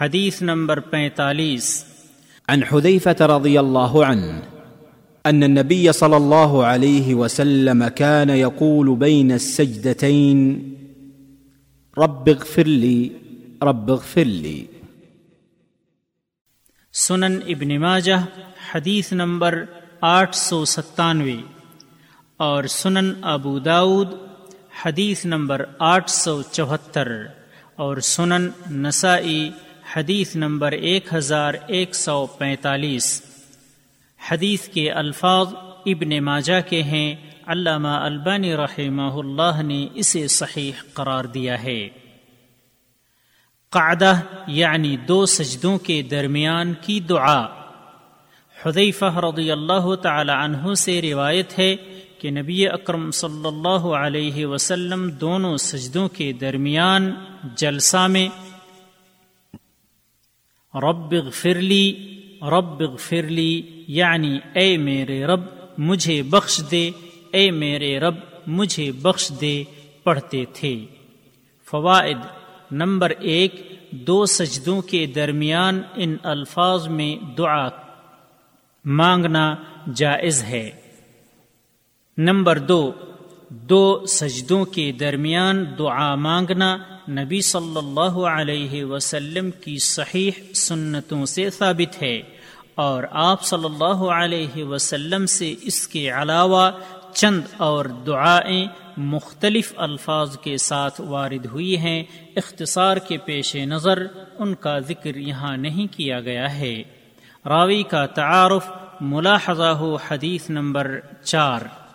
حدیث نمبر پینتالیس۔ عن حذيفة رضي الله عنه أن النبي صلى الله عليه وسلم كان يقول بين السجدتين رب اغفر لي رب اغفر لي سنن ابن ماجہ حدیث نمبر آٹھ سو ستانوے۔ اور سنن ابو داود حدیث نمبر آٹھ سو چوہتر۔ اور سنن نسائی حدیث نمبر ایک ہزار ایک سو پینتالیس۔ حدیث کے الفاظ ابن ماجہ کے ہیں۔ علامہ البانی رحمہ اللہ نے اسے صحیح قرار دیا ہے۔ قعدہ یعنی دو سجدوں کے درمیان کی دعا۔ حدیفہ رضی اللہ تعالی عنہ سے روایت ہے کہ نبی اکرم صلی اللہ علیہ وسلم دونوں سجدوں کے درمیان جلسہ میں رب اغفر لی، رب اغفر یعنی اے میرے رب مجھے بخش دے، اے میرے رب مجھے بخش دے، پڑھتے تھے۔ فوائد نمبر ایک، دو سجدوں کے درمیان ان الفاظ میں دعا مانگنا جائز ہے۔ نمبر دو دو سجدوں کے درمیان دعا مانگنا نبی صلی اللہ علیہ وسلم کی صحیح سنتوں سے ثابت ہے اور آپ صلی اللہ علیہ وسلم سے اس کے علاوہ چند اور دعائیں مختلف الفاظ کے ساتھ وارد ہوئی ہیں۔ اختصار کے پیش نظر ان کا ذکر یہاں نہیں کیا گیا ہے۔ راوی کا تعارف ملاحظہ ہو حدیث نمبر چار۔